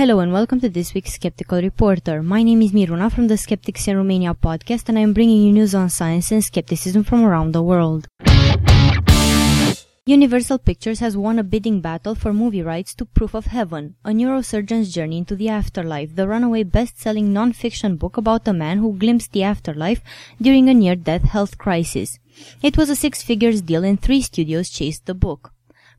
Hello and welcome to this week's Skeptical Reporter. My name is Miruna from the Skeptics in Romania podcast and I am bringing you news on science and skepticism from around the world. Universal Pictures has won a bidding battle for movie rights to Proof of Heaven, a neurosurgeon's journey into the afterlife, the runaway best-selling non-fiction book about a man who glimpsed the afterlife during a near-death health crisis. It was a six-figures deal and three studios chased the book.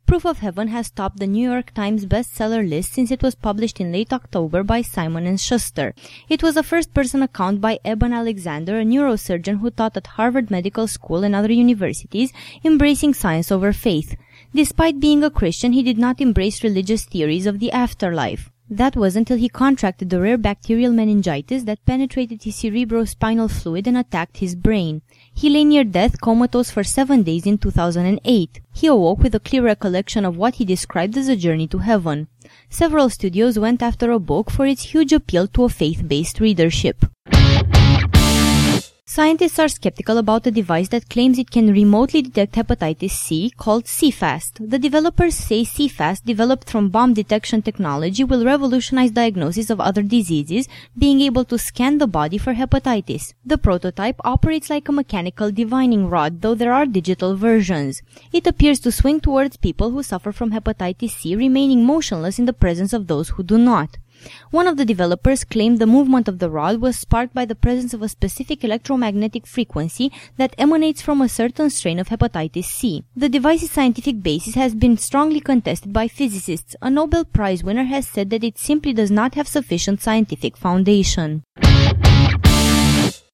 Proof of Heaven has topped the New York Times bestseller list since it was published in late October by Simon & Schuster. It was a first-person account by Eben Alexander, a neurosurgeon who taught at Harvard Medical School and other universities, embracing science over faith. Despite being a Christian, he did not embrace religious theories of the afterlife. That was until he contracted the rare bacterial meningitis that penetrated his cerebrospinal fluid and attacked his brain. He lay near death comatose for seven days in 2008. He awoke with a clear recollection of what he described as a journey to heaven. Several studios went after a book for its huge appeal to a faith-based readership. Scientists are skeptical about a device that claims it can remotely detect hepatitis C called CFAST. The developers say CFAST, developed from bomb detection technology, will revolutionize diagnosis of other diseases, being able to scan the body for hepatitis. The prototype operates like a mechanical divining rod, though there are digital versions. It appears to swing towards people who suffer from hepatitis C, remaining motionless in the presence of those who do not. One of the developers claimed the movement of the rod was sparked by the presence of a specific electromagnetic frequency that emanates from a certain strain of hepatitis C. The device's scientific basis has been strongly contested by physicists. A Nobel Prize winner has said that it simply does not have sufficient scientific foundation.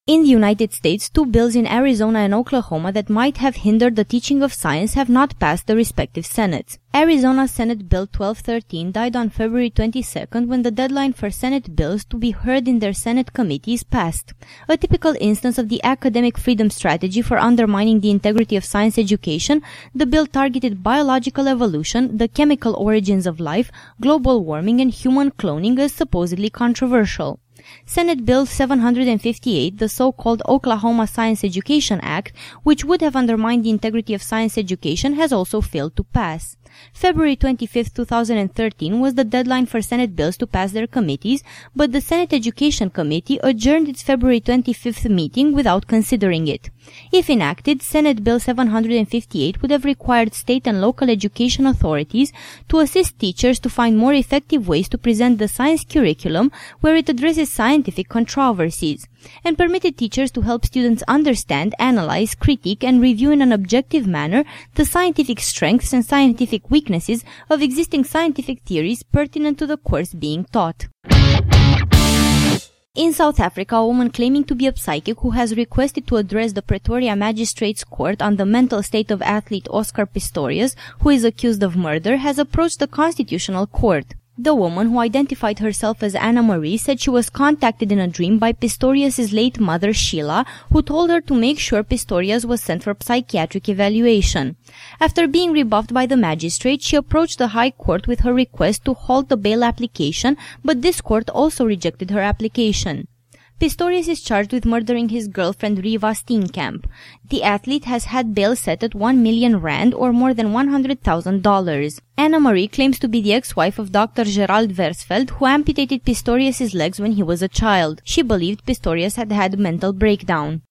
In the United States, two bills in Arizona and Oklahoma that might have hindered the teaching of science have not passed the respective Senates. Arizona Senate Bill 1213 died on February 22nd when the deadline for Senate bills to be heard in their Senate committees passed. A typical instance of the academic freedom strategy for undermining the integrity of science education, the bill targeted biological evolution, the chemical origins of life, global warming, and human cloning as supposedly controversial. Senate Bill 758, the so-called Oklahoma Science Education Act, which would have undermined the integrity of science education, has also failed to pass. February 25, 2013 was the deadline for Senate bills to pass their committees, but the Senate Education Committee adjourned its February 25th meeting without considering it. If enacted, Senate Bill 758 would have required state and local education authorities to assist teachers to find more effective ways to present the science curriculum where it addresses scientific controversies and permitted teachers to help students understand, analyze, critique, and review in an objective manner the scientific strengths and scientific weaknesses of existing scientific theories pertinent to the course being taught. In South Africa, a woman claiming to be a psychic who has requested to address the Pretoria Magistrates Court on the mental state of athlete Oscar Pistorius, who is accused of murder, has approached the Constitutional Court. The woman, who identified herself as Anna Marie, said she was contacted in a dream by Pistorius' late mother Sheila, who told her to make sure Pistorius was sent for psychiatric evaluation. After being rebuffed by the magistrate, she approached the High Court with her request to halt the bail application, but this court also rejected her application. Pistorius is charged with murdering his girlfriend Reeva Steenkamp. The athlete has had bail set at 1 million rand or more than $100,000. Anna Marie claims to be the ex-wife of Dr. Gerald Versfeld, who amputated Pistorius' legs when he was a child. She believed Pistorius had had a mental breakdown.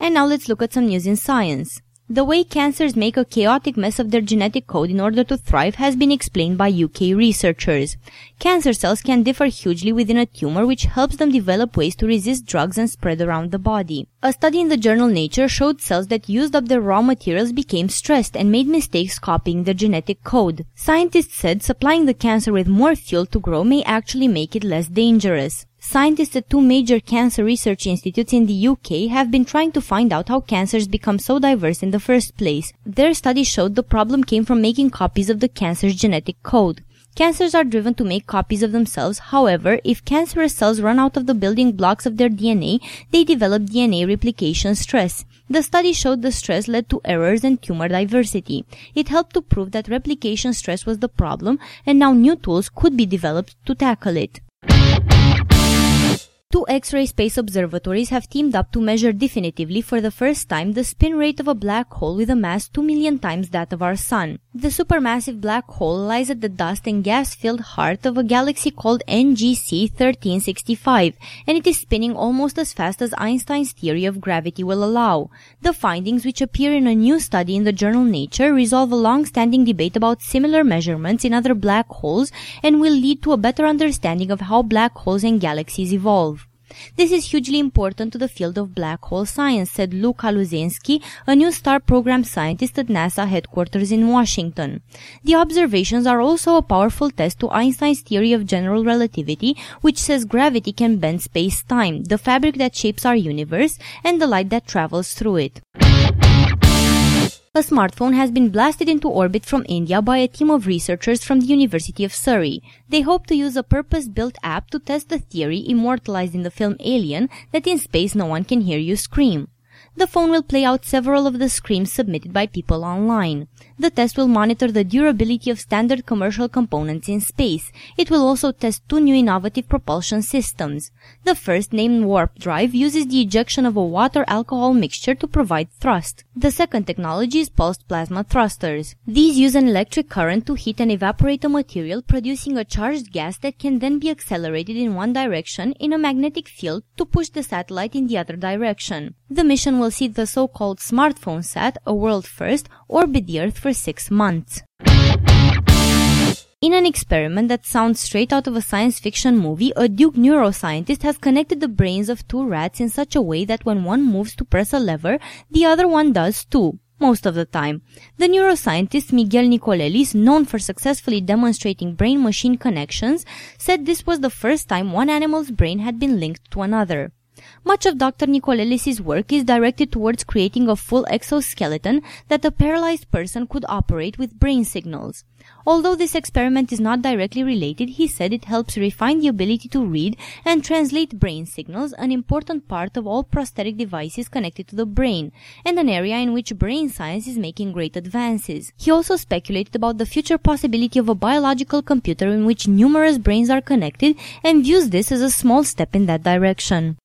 And now let's look at some news in science. The way cancers make a chaotic mess of their genetic code in order to thrive has been explained by UK researchers. Cancer cells can differ hugely within a tumor which helps them develop ways to resist drugs and spread around the body. A study in the journal Nature showed cells that used up their raw materials became stressed and made mistakes copying their genetic code. Scientists said supplying the cancer with more fuel to grow may actually make it less dangerous. Scientists at two major cancer research institutes in the UK have been trying to find out how cancers become so diverse in the first place. Their study showed the problem came from making copies of the cancer's genetic code. Cancers are driven to make copies of themselves. However, if cancerous cells run out of the building blocks of their DNA, they develop DNA replication stress. The study showed the stress led to errors and tumor diversity. It helped to prove that replication stress was the problem, and now new tools could be developed to tackle it. Two X-ray space observatories have teamed up to measure definitively for the first time the spin rate of a black hole with a mass 2 million times that of our sun. The supermassive black hole lies at the dust and gas-filled heart of a galaxy called NGC 1365, and it is spinning almost as fast as Einstein's theory of gravity will allow. The findings, which appear in a new study in the journal Nature, resolve a long-standing debate about similar measurements in other black holes and will lead to a better understanding of how black holes and galaxies evolve. This is hugely important to the field of black hole science, said Lou Kaluzienski, a NuSTAR program scientist at NASA headquarters in Washington. The observations are also a powerful test to Einstein's theory of general relativity, which says gravity can bend space-time, the fabric that shapes our universe, and the light that travels through it. A smartphone has been blasted into orbit from India by a team of researchers from the University of Surrey. They hope to use a purpose-built app to test the theory immortalized in the film Alien that in space no one can hear you scream. The phone will play out several of the screams submitted by people online. The test will monitor the durability of standard commercial components in space. It will also test two new innovative propulsion systems. The first, named Warp Drive, uses the ejection of a water-alcohol mixture to provide thrust. The second technology is pulsed plasma thrusters. These use an electric current to heat and evaporate a material, producing a charged gas that can then be accelerated in one direction in a magnetic field to push the satellite in the other direction. The mission will see the so-called smartphone sat, a world first, orbit the Earth for six months. In an experiment that sounds straight out of a science fiction movie, a Duke neuroscientist has connected the brains of two rats in such a way that when one moves to press a lever, the other one does too most of the time. The neuroscientist Miguel Nicolelis, known for successfully demonstrating brain-machine connections, said this was the first time one animal's brain had been linked to another. Much of Dr. Nicolelis' work is directed towards creating a full exoskeleton that a paralyzed person could operate with brain signals. Although this experiment is not directly related, he said it helps refine the ability to read and translate brain signals, an important part of all prosthetic devices connected to the brain, and an area in which brain science is making great advances. He also speculated about the future possibility of a biological computer in which numerous brains are connected and views this as a small step in that direction.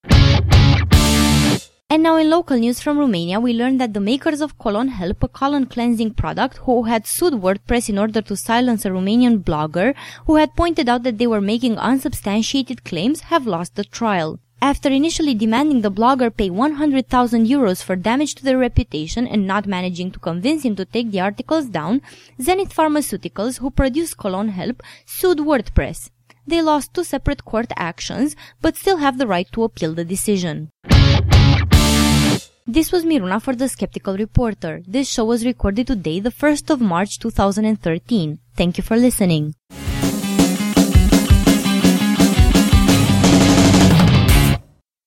And now in local news from Romania, we learned that the makers of Colon Help, a colon cleansing product, who had sued WordPress in order to silence a Romanian blogger who had pointed out that they were making unsubstantiated claims, have lost the trial. After initially demanding the blogger pay 100,000 euros for damage to their reputation and not managing to convince him to take the articles down, Zenith Pharmaceuticals, who produced Colon Help, sued WordPress. They lost two separate court actions, but still have the right to appeal the decision. This was Miruna for The Skeptical Reporter. This show was recorded today, the 1st of March 2013. Thank you for listening.